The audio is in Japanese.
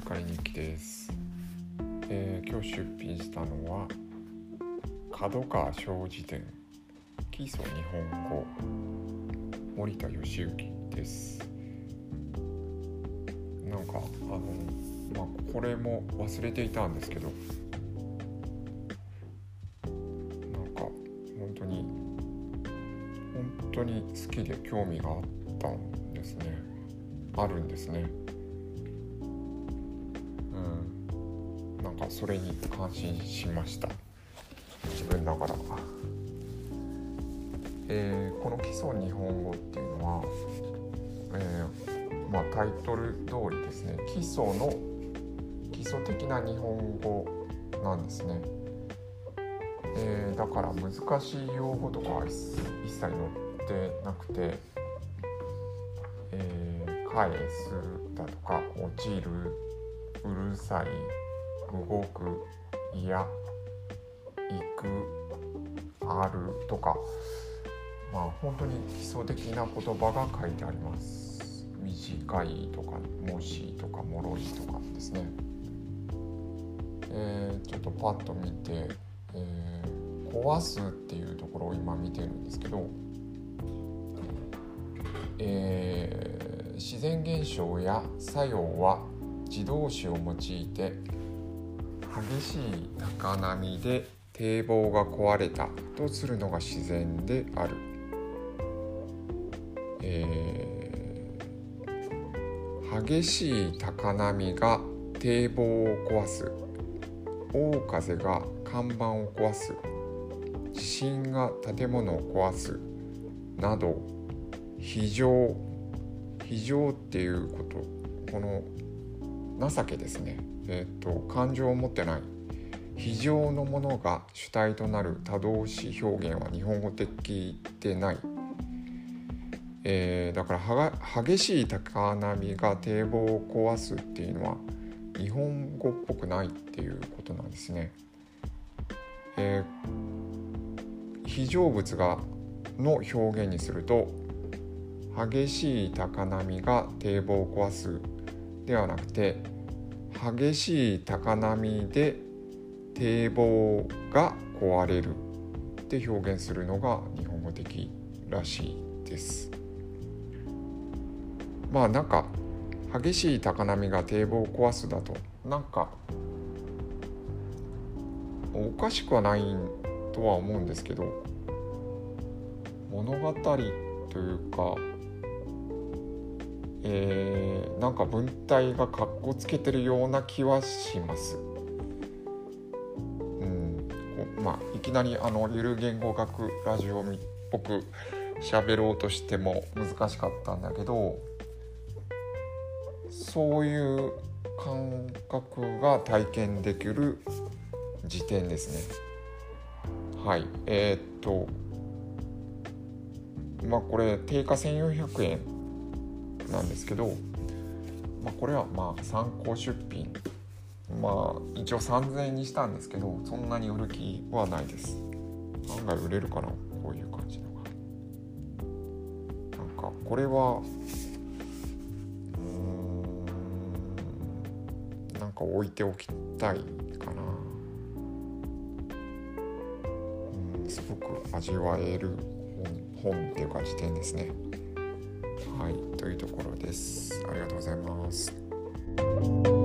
ユカリ日記です、えー今日出品したのは角川小辞典基礎日本語森田義行です。なんかあのまあこれも忘れていたんですけどなんか本当に本当に好きで興味があったんですね。あるんですね。なんかそれに感心しました。自分ながら。えーこの基礎日本語っていうのは、えーまあ、タイトル通りですね。基礎の基礎的な日本語なんですね、えーだから難しい用語とかは一切載ってなくてえー返すだとか落ちるうるさい動くいや行くあるとかまあ本当に基礎的な言葉が書いてあります。短いとかもしとかもろいとかですね。えーちょっとパッと見て、えー壊すっていうところを今見てるんですけどえー自然現象や作用は自動詞を用いて激しい高波で堤防が壊れたとするのが自然である、えー激しい高波が堤防を壊す。大風が看板を壊す。地震が建物を壊す。など非常非常っていうこと。この情けですね。えっ、と感情を持ってない。非常のものが主体となる多動詞表現は日本語的でない、えーだから激しい高波が堤防を壊すっていうのは日本語っぽくないっていうことなんですね、えー非常物がの表現にすると激しい高波が堤防を壊すではなくて激しい高波で堤防が壊れるって表現するのが日本語的らしいです。まあなんか激しい高波が堤防を壊すだとなんかおかしくはないとは思うんですけど物語というかえーなんか文体がかっこつけてるような気はします。うん、まあいきなりあのゆる言語学ラジオっぽく喋ろうとしても難しかったんだけどそういう感覚が体験できる時点ですね。はい、えーっとまあこれ定価1400円なんですけど、まあ、これはまあ参考出品。まあ一応3000円にしたんですけどそんなに売る気はないです。案外売れるかなこういう感じのが。なんかこれはうんなんか置いておきたいかな。うんすごく味わえる本本っていうか辞典ですね。はい、というところです。ありがとうございます。